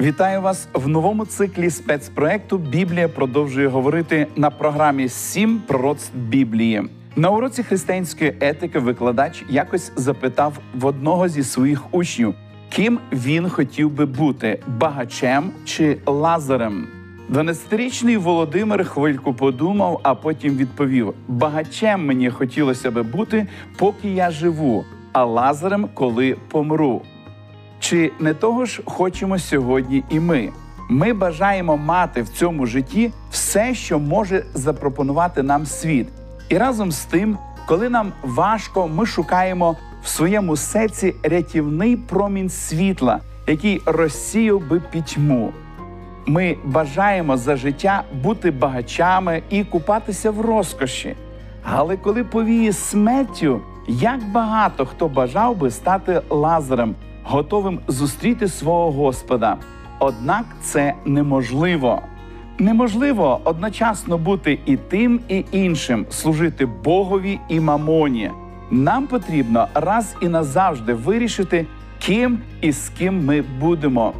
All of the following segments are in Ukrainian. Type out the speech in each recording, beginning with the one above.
Вітаю вас в новому циклі спецпроекту Біблія продовжує говорити на програмі Сім пророцтв Біблії. На уроці християнської етики викладач якось запитав в одного зі своїх учнів, ким він хотів би бути багачем чи лазарем. 12-річний Володимир хвильку подумав, а потім відповів: багачем мені хотілося би бути, поки я живу, а лазарем, коли помру. Чи не того ж хочемо сьогодні і ми? Ми бажаємо мати в цьому житті все, що може запропонувати нам світ. І разом з тим, коли нам важко, ми шукаємо в своєму серці рятівний промінь світла, який розсіяв би пітьму. Ми бажаємо за життя бути багачами і купатися в розкоші. Але коли повіє смертю, як багато хто бажав би стати лазарем, готовим зустріти свого Господа. Однак це неможливо. Неможливо одночасно бути і тим, і іншим, служити Богові і мамоні. Нам потрібно раз і назавжди вирішити, ким і з ким ми будемо.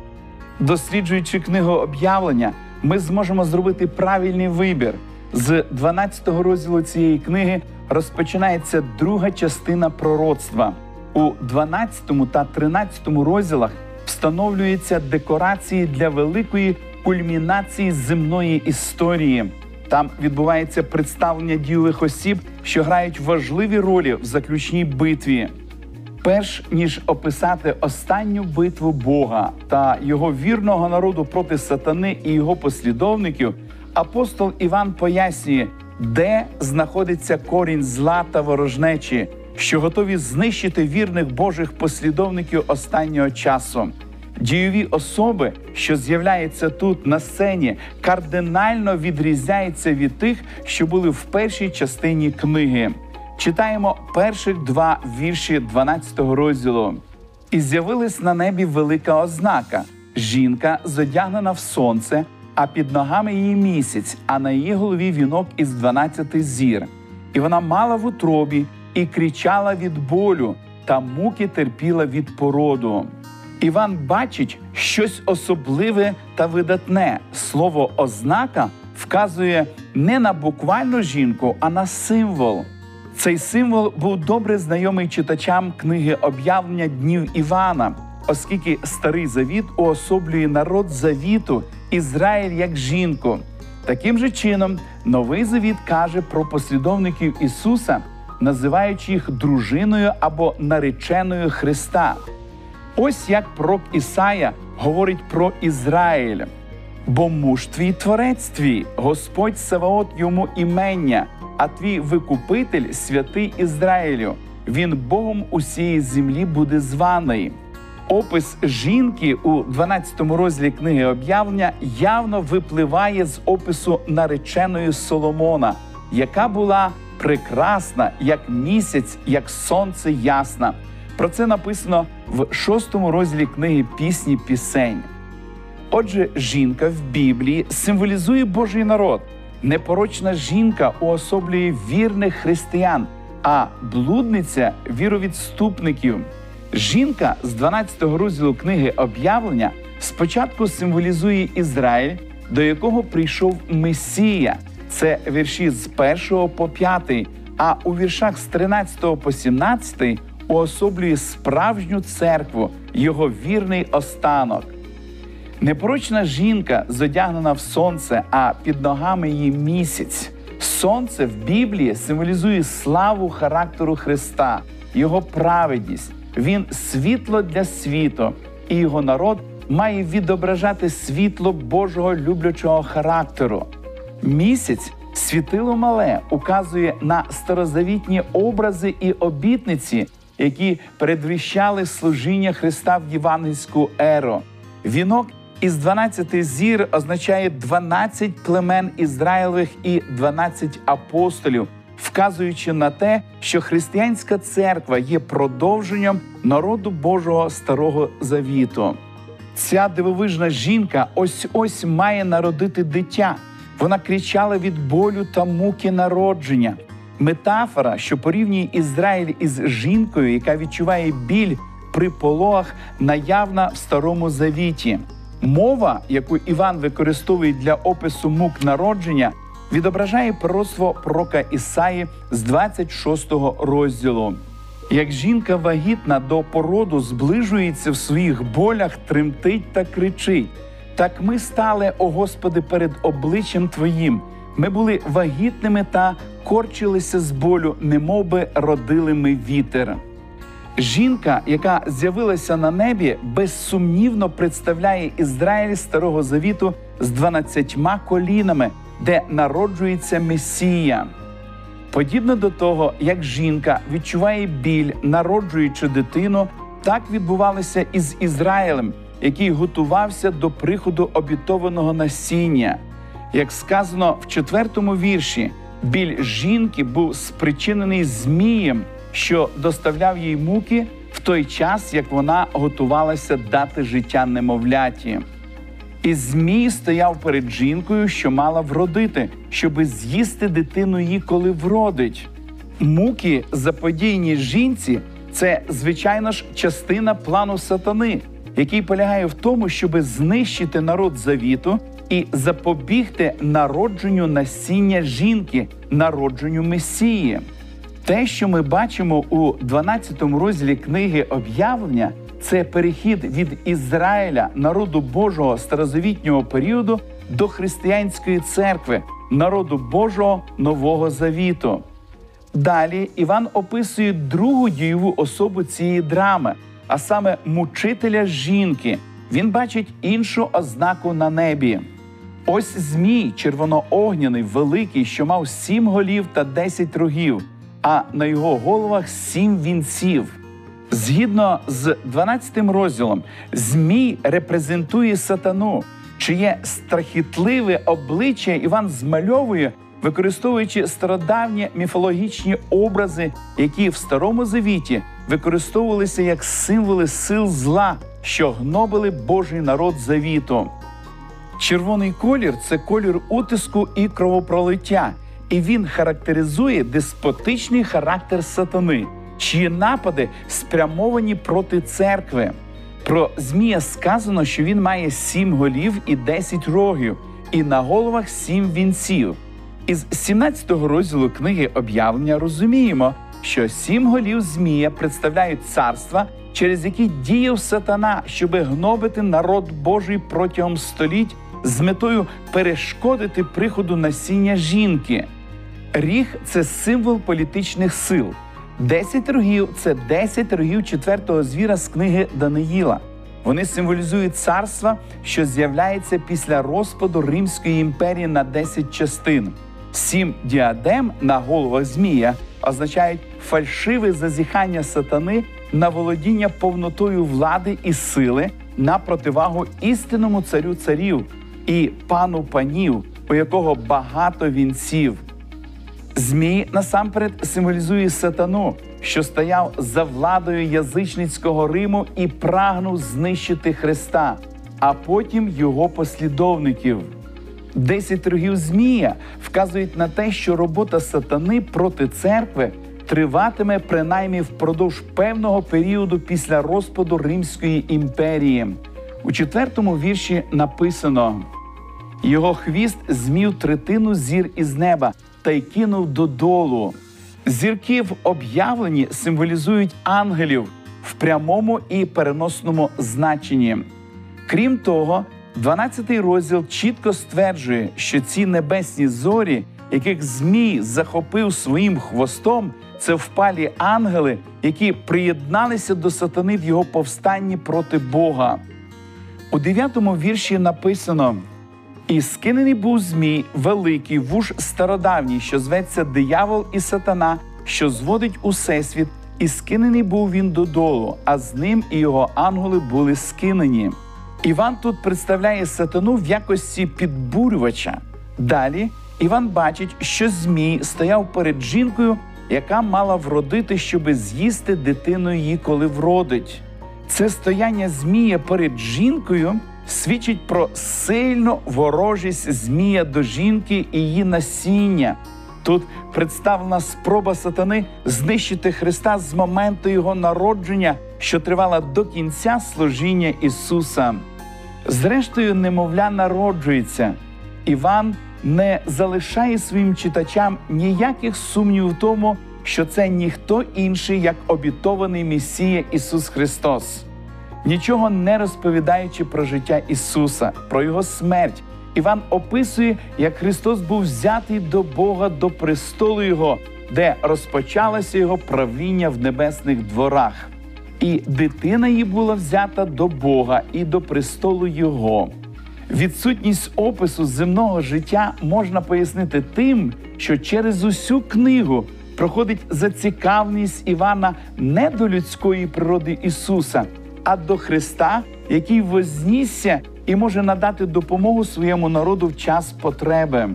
Досліджуючи книгу об'явлення, ми зможемо зробити правильний вибір. З 12 розділу цієї книги розпочинається друга частина пророцтва. У 12 та 13 розділах встановлюються декорації для великої кульмінації земної історії. Там відбувається представлення дієвих осіб, що грають важливі ролі в заключній битві. Перш ніж описати останню битву Бога та його вірного народу проти сатани і його послідовників, апостол Іван пояснює, де знаходиться корінь зла та ворожнечі, що готові знищити вірних Божих послідовників останнього часу. Дійові особи, що з'являються тут на сцені, кардинально відрізняються від тих, що були в першій частині книги. Читаємо перших два вірші 12 розділу. І з'явилась на небі велика ознака: жінка зодягнена в сонце, а під ногами її місяць, а на її голові вінок із 12 зір. І вона мала в утробі і кричала від болю, та муки терпіла від породу. Іван бачить щось особливе та видатне. Слово ознака вказує не на буквальну жінку, а на символ. Цей символ був добре знайомий читачам книги об'явлення днів Івана, оскільки старий завіт уособлює народ завіту Ізраїль як жінку. Таким же чином, новий завіт каже про послідовників Ісуса, називаючи їх дружиною або нареченою Христа. Ось як пророк Ісая говорить про Ізраїль. Бо муж твій творець твій, Господь Саваот йому імення, а твій викупитель святий Ізраїлю. Він Богом усієї землі буде званий. Опис жінки у 12 розділі книги об'явлення явно випливає з опису нареченої Соломона, яка була прекрасна, як місяць, як сонце ясна. Про це написано в шостому розділі книги пісні пісень. Отже, жінка в Біблії символізує Божий народ. Непорочна жінка уособлює вірних християн, а блудниця віровідступників. Жінка з 12 розділу книги об'явлення спочатку символізує Ізраїль, до якого прийшов Месія. Це вірші з 1 по 5, а у віршах з 13 по 17 уособлює справжню церкву, його вірний останок. Непорочна жінка зодягнена в сонце, а під ногами її місяць. Сонце в Біблії символізує славу характеру Христа, його праведність. Він світло для світу, і його народ має відображати світло Божого люблячого характеру. Місяць світило мале указує на старозавітні образи і обітниці, які передвіщали служіння Христа в євангельську еру. Вінок із 12 зір означає 12 племен Ізраїлевих і 12 апостолів, вказуючи на те, що християнська церква є продовженням народу Божого старого завіту. Ця дивовижна жінка ось ось має народити дитя. Вона кричала від болю та муки народження. Метафора, що порівнює Ізраїль із жінкою, яка відчуває біль при пологах, наявна в старому завіті. Мова, яку Іван використовує для опису мук народження, відображає пророцтво пророка Ісаї з 26 розділу. Як жінка вагітна до породу зближується в своїх болях, тремтить та кричить. Так ми стали, о Господи, перед обличчям Твоїм. Ми були вагітними та корчилися з болю, немов би родили ми вітер. Жінка, яка з'явилася на небі, безсумнівно представляє Ізраїль Старого Завіту з дванадцятьма колінами, де народжується Месія. Подібно до того, як жінка відчуває біль, народжуючи дитину, так відбувалося і з Ізраїлем, який готувався до приходу обітованого насіння. Як сказано в четвертому вірші, біль жінки був спричинений Змієм, що доставляв їй муки в той час, як вона готувалася дати життя немовляті. І Змій стояв перед жінкою, що мала вродити, щоби з'їсти дитину її, коли вродить. Муки, заподійні жінці, це, звичайно ж, частина плану сатани, який полягає в тому, щоби знищити народ завіту і запобігти народженню насіння жінки, народженню Месії. Те, що ми бачимо у 12 розділі книги об'явлення, це перехід від Ізраїля, народу Божого старозавітнього періоду до християнської церкви, народу Божого Нового Завіту. Далі Іван описує другу дієву особу цієї драми, а саме мучителя жінки. Він бачить іншу ознаку на небі. Ось Змій, червоноогняний, великий, що мав сім голів та десять рогів, а на його головах сім вінців. Згідно з 12 розділом, Змій репрезентує сатану, чиє страхітливе обличчя Іван змальовує, використовуючи стародавні міфологічні образи, які в Старому Завіті використовувалися як символи сил зла, що гнобили Божий народ завіту. Червоний колір це колір утиску і кровопролиття, і він характеризує деспотичний характер сатани, чиї напади спрямовані проти церкви. Про Змія сказано, що він має сім голів і десять рогів, і на головах сім вінців. Із 17-го розділу книги об'явлення розуміємо, що сім голів Змія представляють царства, через які діяв сатана, щоби гнобити народ Божий протягом століть з метою перешкодити приходу насіння жінки. Ріг це символ політичних сил. Десять рогів це десять рогів четвертого звіра з книги Даниїла. Вони символізують царство, що з'являється після розпаду Римської імперії на 10 частин. Сім діадем на головах Змія означають фальшиве зазіхання сатани на володіння повнотою влади і сили на противагу істинному царю царів і пану панів, у якого багато вінців. Змій насамперед символізує сатану, що стояв за владою язичницького Риму і прагнув знищити Христа, а потім його послідовників. Десять рогів Змія вказують на те, що робота сатани проти церкви триватиме принаймні впродовж певного періоду після розпаду Римської імперії. У четвертому вірші написано: його хвіст змів третину зір із неба та й кинув додолу. Зірки в об'явленні символізують ангелів в прямому і переносному значенні. Крім того, 12-й розділ чітко стверджує, що ці небесні зорі, яких Змій захопив своїм хвостом, це впалі ангели, які приєдналися до сатани в його повстанні проти Бога. У 9-му вірші написано: і скинений був Змій, великий вуж стародавній, що зветься диявол і сатана, що зводить усесвіт, і скинений був він додолу, а з ним і його ангели були скинені. Іван тут представляє сатану в якості підбурювача. Далі Іван бачить, що Змій стояв перед жінкою, яка мала вродити, щоби з'їсти дитину її, коли вродить. Це стояння Змія перед жінкою свідчить про сильну ворожість Змія до жінки і її насіння. Тут представлена спроба сатани знищити Христа з моменту його народження, що тривала до кінця служіння Ісуса. Зрештою, немовля народжується. Іван не залишає своїм читачам ніяких сумнівів в тому, що це ніхто інший, як обітований Месія Ісус Христос. Нічого не розповідаючи про життя Ісуса, про Його смерть, Іван описує, як Христос був взятий до Бога до престолу Його, де розпочалося Його правління в небесних дворах. І дитина її була взята до Бога і до престолу Його. Відсутність опису земного життя можна пояснити тим, що через усю книгу проходить зацікавленість Івана не до людської природи Ісуса, а до Христа, який вознісся і може надати допомогу своєму народу в час потреби.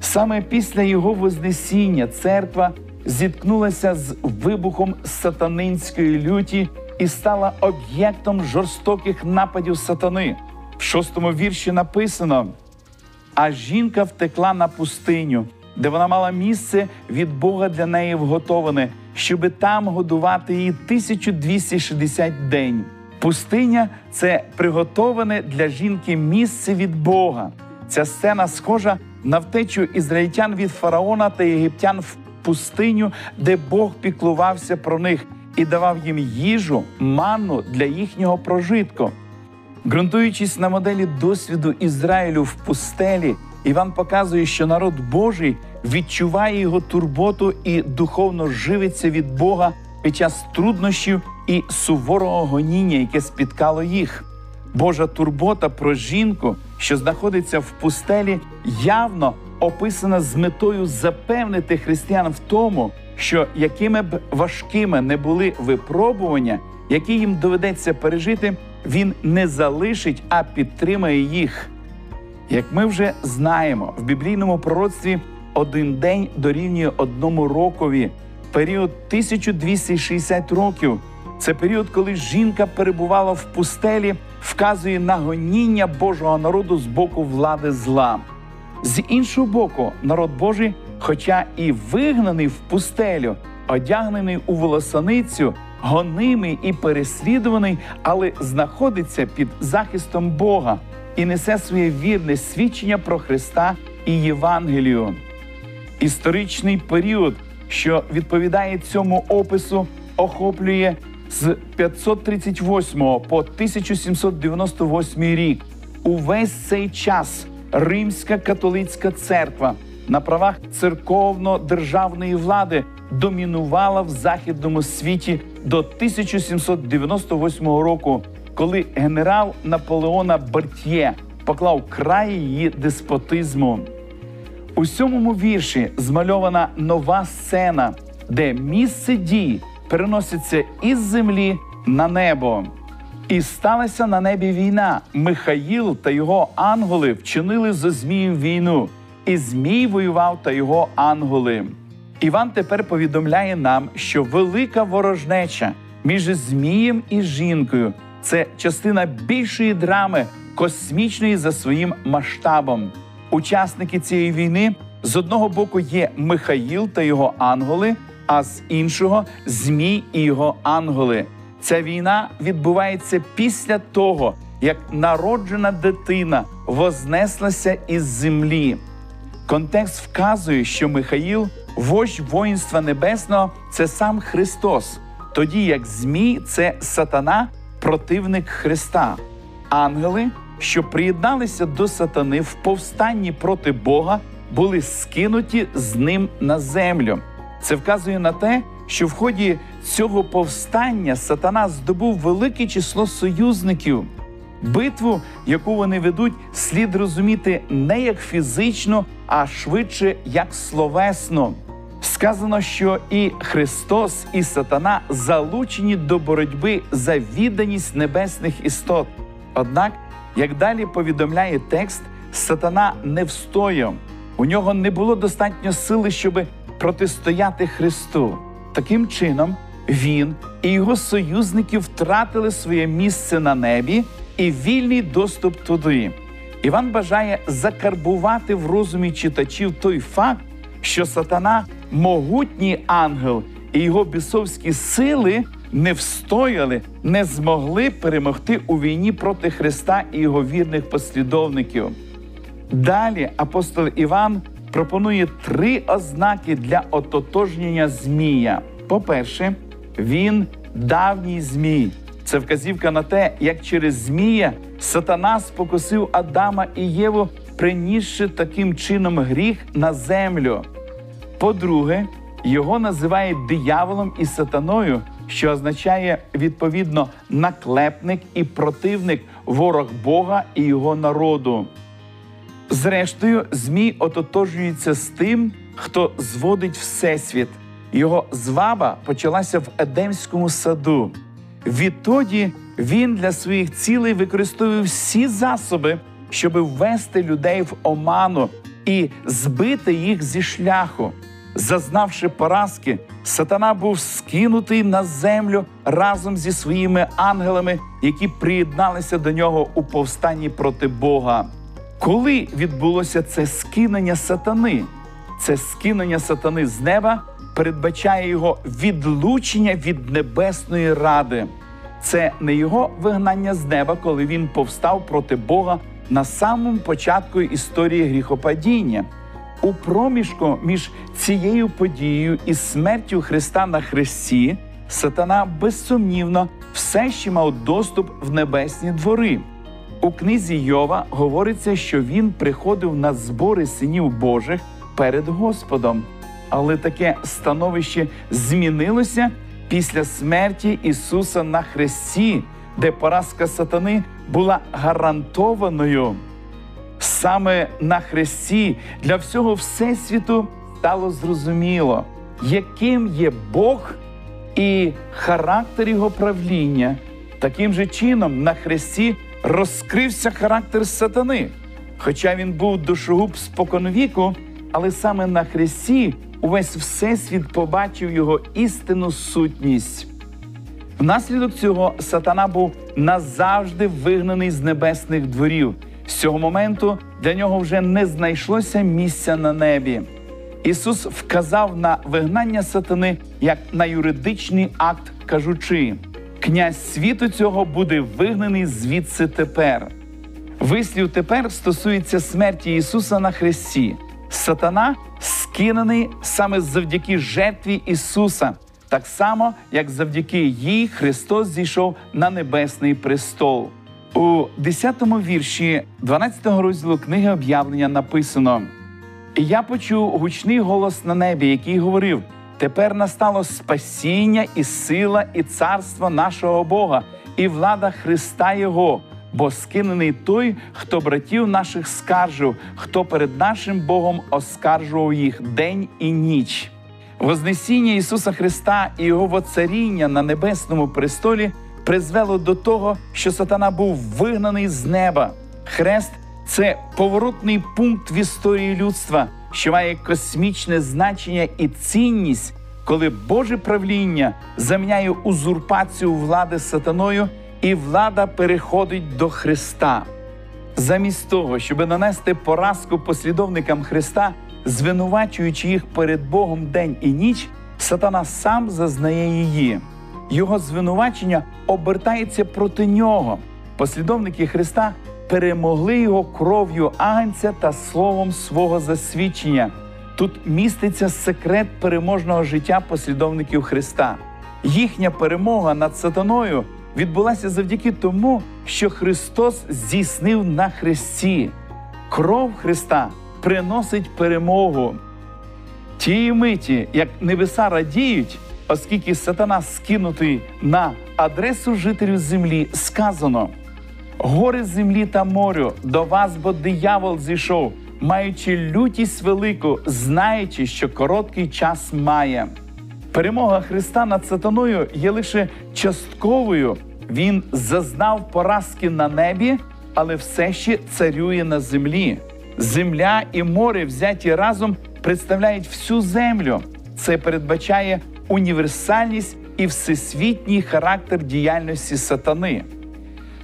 Саме після його Вознесіння церква зіткнулася з вибухом сатанинської люті і стала об'єктом жорстоких нападів сатани. В шостому вірші написано: а жінка втекла на пустиню, де вона мала місце від Бога для неї вготоване, щоби там годувати її 1260 день. Пустиня це приготоване для жінки місце від Бога. Ця сцена схожа на втечу ізраїльтян від фараона та єгиптян в пустиню, де Бог піклувався про них і давав їм їжу, манну для їхнього прожитку. Ґрунтуючись на моделі досвіду Ізраїлю в пустелі, Іван показує, що народ Божий відчуває його турботу і духовно живиться від Бога під час труднощів і суворого гоніння, яке спіткало їх. Божа турбота про жінку, що знаходиться в пустелі, явно описана з метою запевнити християн в тому, що якими б важкими не були випробування, які їм доведеться пережити, він не залишить, а підтримає їх. Як ми вже знаємо, в біблійному пророцтві один день дорівнює одному рокові, період 1260 років. Це період, коли жінка перебувала в пустелі, вказує на гоніння Божого народу з боку влади зла. З іншого боку, народ Божий, хоча і вигнаний в пустелю, одягнений у волосаницю, гонимий і переслідуваний, але знаходиться під захистом Бога і несе своє вірне свідчення про Христа і Євангелію. Історичний період, що відповідає цьому опису, охоплює з 538 по 1798 рік. Увесь цей час Римська католицька церква на правах церковно-державної влади домінувала в західному світі до 1798 року, коли генерал Наполеона Бертьє поклав край її деспотизму. У сьомому вірші змальована нова сцена, де місце дій переноситься із землі на небо. І сталася на небі війна. Михаїл та його ангели вчинили зо Змієм війну, і Змій воював та його ангели. Іван тепер повідомляє нам, що велика ворожнеча між Змієм і жінкою це частина більшої драми, космічної за своїм масштабом. Учасники цієї війни з одного боку є Михаїл та його ангели, а з іншого Змій і його ангели. Ця війна відбувається після того, як народжена дитина вознеслася із землі. Контекст вказує, що Михаїл, вождь воїнства небесного, це сам Христос, тоді як Змій це сатана, противник Христа. Ангели, що приєдналися до сатани в повстанні проти Бога, були скинуті з ним на землю. Це вказує на те, що в ході цього повстання сатана здобув велике число союзників. Битву, яку вони ведуть, слід розуміти не як фізично, а швидше як словесно. Сказано, що і Христос, і Сатана залучені до боротьби за відданість небесних істот. Однак, як далі повідомляє текст, Сатана не встояв. У нього не було достатньо сили, щоб протистояти Христу. Таким чином, він і його союзники втратили своє місце на небі і вільний доступ туди. Іван бажає закарбувати в розумі читачів той факт, що сатана могутній ангел і його бісовські сили не встояли, не змогли перемогти у війні проти Христа і його вірних послідовників. Далі апостол Іван пропонує три ознаки для ототожнення Змія. По-перше, він давній Змій. Це вказівка на те, як через Змія сатана спокусив Адама і Єву, принісши таким чином гріх на землю. По-друге, його називають дияволом і сатаною, що означає відповідно наклепник і противник, ворог Бога і його народу. Зрештою, Змій ототожнюється з тим, хто зводить Всесвіт. Його зваба почалася в Едемському саду. Відтоді він для своїх цілей використовує всі засоби, щоб ввести людей в оману і збити їх зі шляху. Зазнавши поразки, сатана був скинутий на землю разом зі своїми ангелами, які приєдналися до нього у повстанні проти Бога. Коли відбулося це скинення сатани, це скинення сатани з неба передбачає його відлучення від небесної ради. Це не його вигнання з неба, коли він повстав проти Бога на самому початку історії гріхопадіння. У проміжку між цією подією і смертю Христа на Христі сатана безсумнівно все ще мав доступ в небесні двори. У книзі Йова говориться, що він приходив на збори синів Божих перед Господом. Але таке становище змінилося після смерті Ісуса на Христі, де поразка сатани була гарантованою. Саме на Христі для всього Всесвіту стало зрозуміло, яким є Бог і характер його правління. Таким же чином на Христі розкрився характер сатани. Хоча він був душогуб споконвіку, але саме на Христі увесь Всесвіт побачив його істинну сутність. Внаслідок цього сатана був назавжди вигнаний з небесних дворів. З цього моменту для нього вже не знайшлося місця на небі. Ісус вказав на вигнання сатани як на юридичний акт, кажучи: князь світу цього буде вигнаний звідси тепер. Вислів тепер стосується смерті Ісуса на Христі. Сатана скинений саме завдяки жертві Ісуса, так само, як завдяки їй Христос зійшов на небесний престол. У 10-му вірші 12-го розділу книги об'явлення написано: І я почув гучний голос на небі, який говорив: тепер настало спасіння і сила, і царство нашого Бога, і влада Христа Його, бо скинений той, хто братів наших скаржив, хто перед нашим Богом оскаржував їх день і ніч. Вознесіння Ісуса Христа і Його воцаріння на небесному престолі призвело до того, що сатана був вигнаний з неба. Хрест це поворотний пункт в історії людства, що має космічне значення і цінність, коли Боже правління заміняє узурпацію влади сатаною, і влада переходить до Христа. Замість того, щоб нанести поразку послідовникам Христа, звинувачуючи їх перед Богом день і ніч, сатана сам зазнає її. Його звинувачення обертається проти нього. Послідовники Христа перемогли його кров'ю агнця та словом свого засвідчення. Тут міститься секрет переможного життя послідовників Христа. Їхня перемога над сатаною відбулася завдяки тому, що Христос здійснив на Христі. Кров Христа приносить перемогу. Тієї миті, як небеса радіють, оскільки сатана скинутий на адресу жителів землі, сказано: гори землі та морю, до вас, бо диявол зійшов, маючи лютість велику, знаючи, що короткий час має. Перемога Христа над сатаною є лише частковою. Він зазнав поразки на небі, але все ще царює на землі. Земля і море, взяті разом, представляють всю землю. Це передбачає універсальність і всесвітній характер діяльності сатани.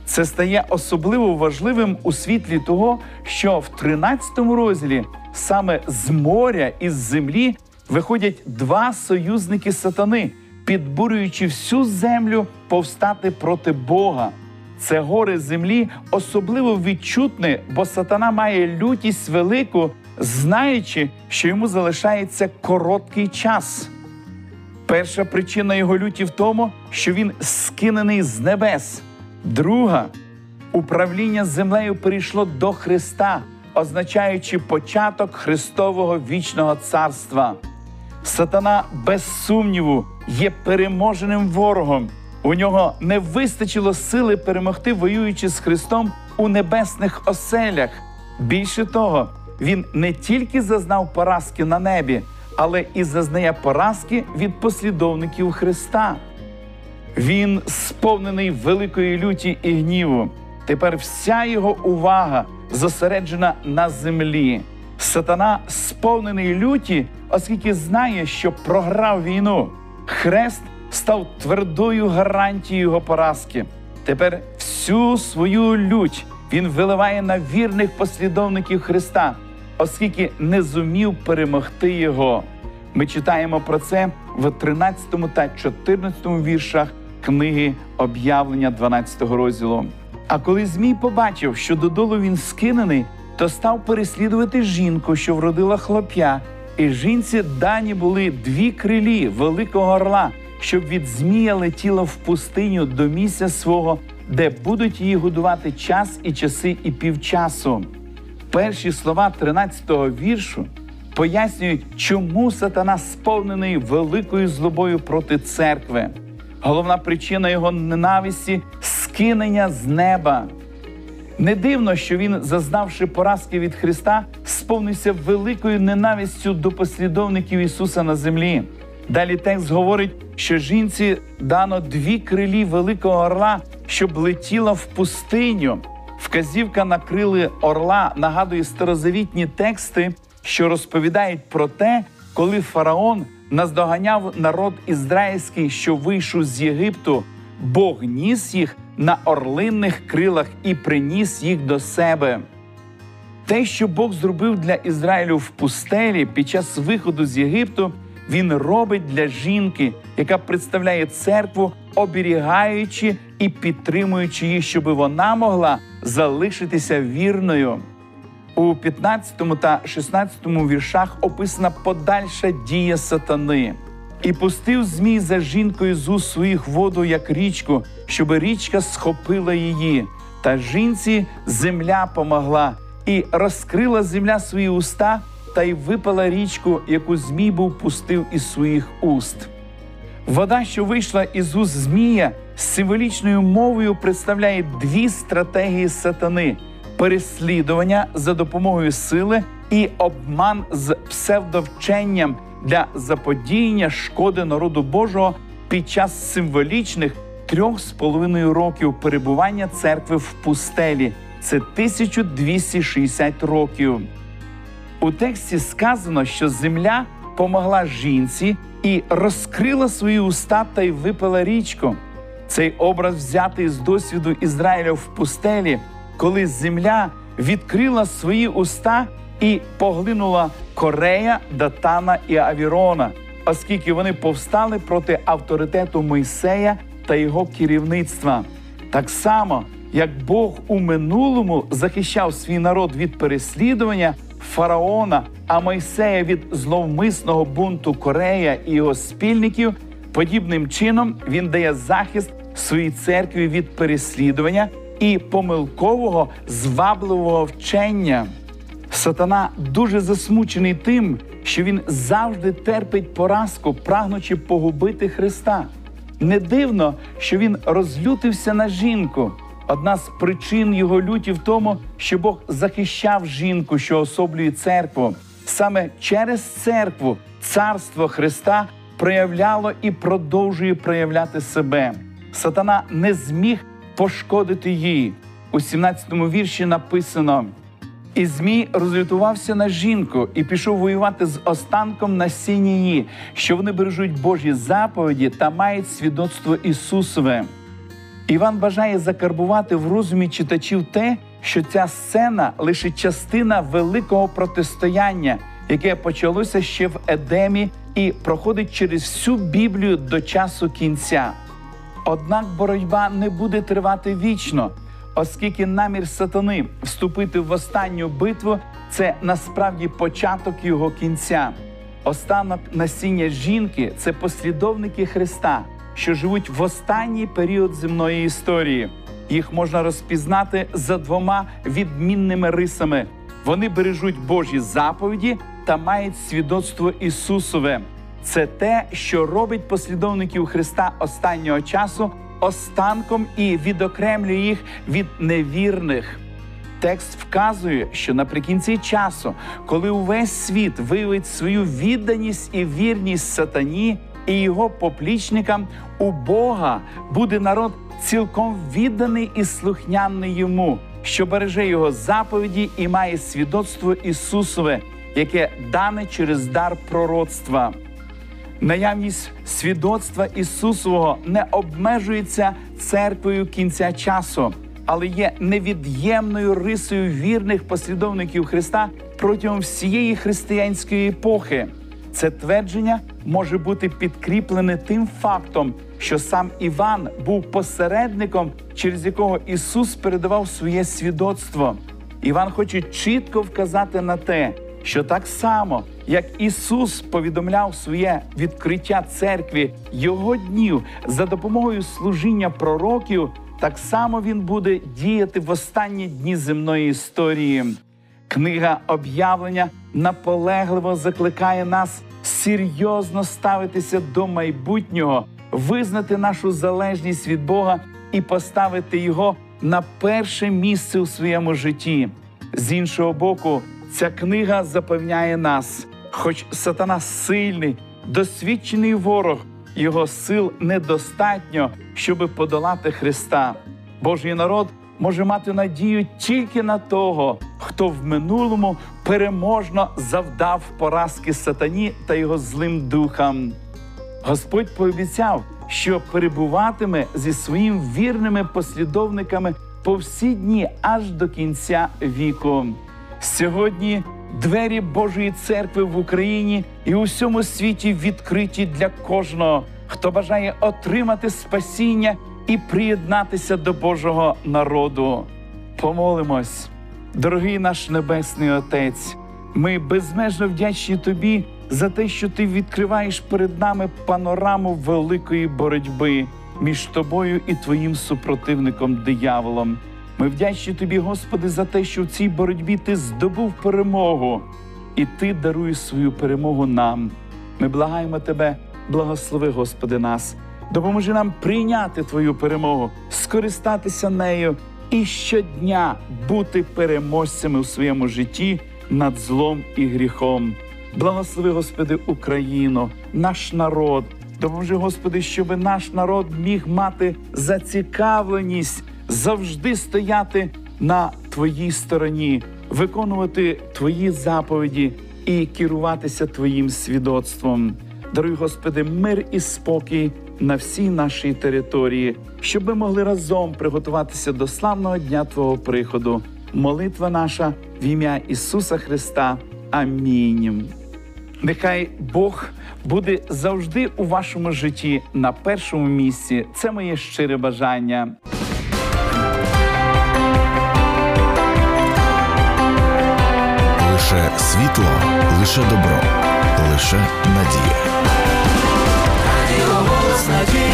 Це стає особливо важливим у світлі того, що в 13 розділі саме з моря і з землі виходять два союзники сатани, підбурюючи всю землю повстати проти Бога. Це горе землі особливо відчутне, бо сатана має лютість велику, знаючи, що йому залишається короткий час. Перша причина його люті в тому, що він скинений з небес. Друга управління землею перейшло до Христа, означаючи початок Христового вічного царства. Сатана, без сумніву, є переможеним ворогом. У нього не вистачило сили перемогти, воюючи з Христом у небесних оселях. Більше того, він не тільки зазнав поразки на небі, але і зазнає поразки від послідовників Христа. Він сповнений великої люті і гніву. Тепер вся його увага зосереджена на землі. Сатана сповнений люті, оскільки знає, що програв війну. Хрест став твердою гарантією його поразки. Тепер всю свою лють він виливає на вірних послідовників Христа, оскільки не зумів перемогти його. Ми читаємо про це в 13 та 14 віршах книги об'явлення 12 розділу. А коли Змій побачив, що додолу він скинений, то став переслідувати жінку, що вродила хлоп'я, і жінці дані були дві крилі великого орла, щоб від Змія летіла в пустиню до місця свого, де будуть її годувати час і часи, і півчасу. Перші слова 13-го віршу пояснюють, чому сатана сповнений великою злобою проти церкви. Головна причина його ненависті скинення з неба. Не дивно, що він, зазнавши поразки від Христа, сповнився великою ненавистю до послідовників Ісуса на землі. Далі текст говорить, що жінці дано дві крилі великого орла, щоб летіла в пустиню. Вказівка на крили орла нагадує старозавітні тексти, що розповідають про те, коли фараон наздоганяв народ ізраїльський, що вийшов з Єгипту, Бог ніс їх на орлинних крилах і приніс їх до себе. Те, що Бог зробив для Ізраїлю в пустелі під час виходу з Єгипту, він робить для жінки, яка представляє церкву, оберігаючи і підтримуючи її, щоб вона могла залишитися вірною. У 15 та 16 віршах описана подальша дія сатани. І пустив Змій за жінкою з уст своїх воду, як річку, щоб річка схопила її. Та жінці земля помогла, і розкрила земля свої уста, та й випала річку, яку Змій був пустив із своїх уст. Вода, що вийшла із уст Змія, символічною мовою представляє дві стратегії сатани: переслідування за допомогою сили і обман з псевдовченням для заподіяння шкоди народу Божого під час символічних трьох з половиною років перебування церкви в пустелі. Це 1260 років. У тексті сказано, що земля помогла жінці і розкрила свої уста та й випила річку. Цей образ взятий з досвіду Ізраїля в пустелі, коли земля відкрила свої уста і поглинула Корея, Датана і Авірона, оскільки вони повстали проти авторитету Мойсея та його керівництва. Так само, як Бог у минулому захищав свій народ від переслідування фараона, а Мойсея від зловмисного бунту Корея і його спільників, подібним чином він дає захист своїй церкві від переслідування і помилкового звабливого вчення. Сатана дуже засмучений тим, що він завжди терпить поразку, прагнучи погубити Христа. Не дивно, що він розлютився на жінку. Одна з причин його люті в тому, що Бог захищав жінку, що особлює церкву. Саме через церкву царство Христа проявляло і продовжує проявляти себе. Сатана не зміг пошкодити її. У 17-му вірші написано. І Змій розлютувався на жінку і пішов воювати з останком насіння її, що вони бережуть Божі заповіді та мають свідоцтво Ісусове. Іван бажає закарбувати в розумі читачів те, що ця сцена лише частина великого протистояння, яке почалося ще в Едемі і проходить через всю Біблію до часу кінця. Однак боротьба не буде тривати вічно, оскільки намір сатани вступити в останню битву це насправді початок його кінця. Останок насіння жінки це послідовники Христа, що живуть в останній період земної історії. Їх можна розпізнати за двома відмінними рисами. Вони бережуть Божі заповіді та мають свідоцтво Ісусове. Це те, що робить послідовників Христа останнього часу останком і відокремлює їх від невірних. Текст вказує, що наприкінці часу, коли увесь світ виявить свою відданість і вірність сатані і його поплічникам, у Бога буде народ цілком відданий і слухняний йому, що береже його заповіді і має свідоцтво Ісусове, яке дане через дар пророцтва. Наявність свідоцтва Ісусового не обмежується церквою кінця часу, але є невід'ємною рисою вірних послідовників Христа протягом всієї християнської епохи. Це твердження може бути підкріплене тим фактом, що сам Іван був посередником, через якого Ісус передавав своє свідоцтво. Іван хоче чітко вказати на те, що так само, як Ісус повідомляв своє відкриття церкві його днів за допомогою служіння пророків, так само він буде діяти в останні дні земної історії. Книга об'явлення наполегливо закликає нас серйозно ставитися до майбутнього, визнати нашу залежність від Бога і поставити його на перше місце у своєму житті. З іншого боку, ця книга запевняє нас, хоч сатана сильний, досвідчений ворог, його сил недостатньо, щоби подолати Христа. Божий народ може мати надію тільки на того, хто в минулому переможно завдав поразки сатані та його злим духам. Господь пообіцяв, що перебуватиме зі своїм вірними послідовниками по всі дні аж до кінця віку. Сьогодні двері Божої церкви в Україні і у всьому світі відкриті для кожного, хто бажає отримати спасіння і приєднатися до Божого народу. Помолимось, дорогий наш Небесний Отець. Ми безмежно вдячні Тобі за те, що ти відкриваєш перед нами панораму великої боротьби між тобою і твоїм супротивником дияволом. Ми вдячні тобі, Господи, за те, що в цій боротьбі ти здобув перемогу, і ти даруєш свою перемогу нам. Ми благаємо Тебе, благослови, Господи, нас, допоможи нам прийняти Твою перемогу, скористатися нею і щодня бути переможцями у своєму житті над злом і гріхом. Благослови, Господи, Україну, наш народ. Допоможи, Господи, щоб наш народ міг мати зацікавленість завжди стояти на Твоїй стороні, виконувати Твої заповіді і керуватися Твоїм свідоцтвом. Даруй, Господи, мир і спокій на всій нашій території, щоб ми могли разом приготуватися до славного дня Твого приходу. Молитва наша в ім'я Ісуса Христа. Амінь. Нехай Бог буде завжди у вашому житті на першому місці. Це моє щире бажання. Лише світло, лише добро, лише надія. Радіо голос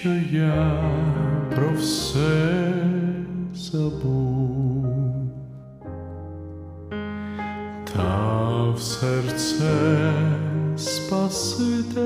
що я про все забув, та в серце спасите.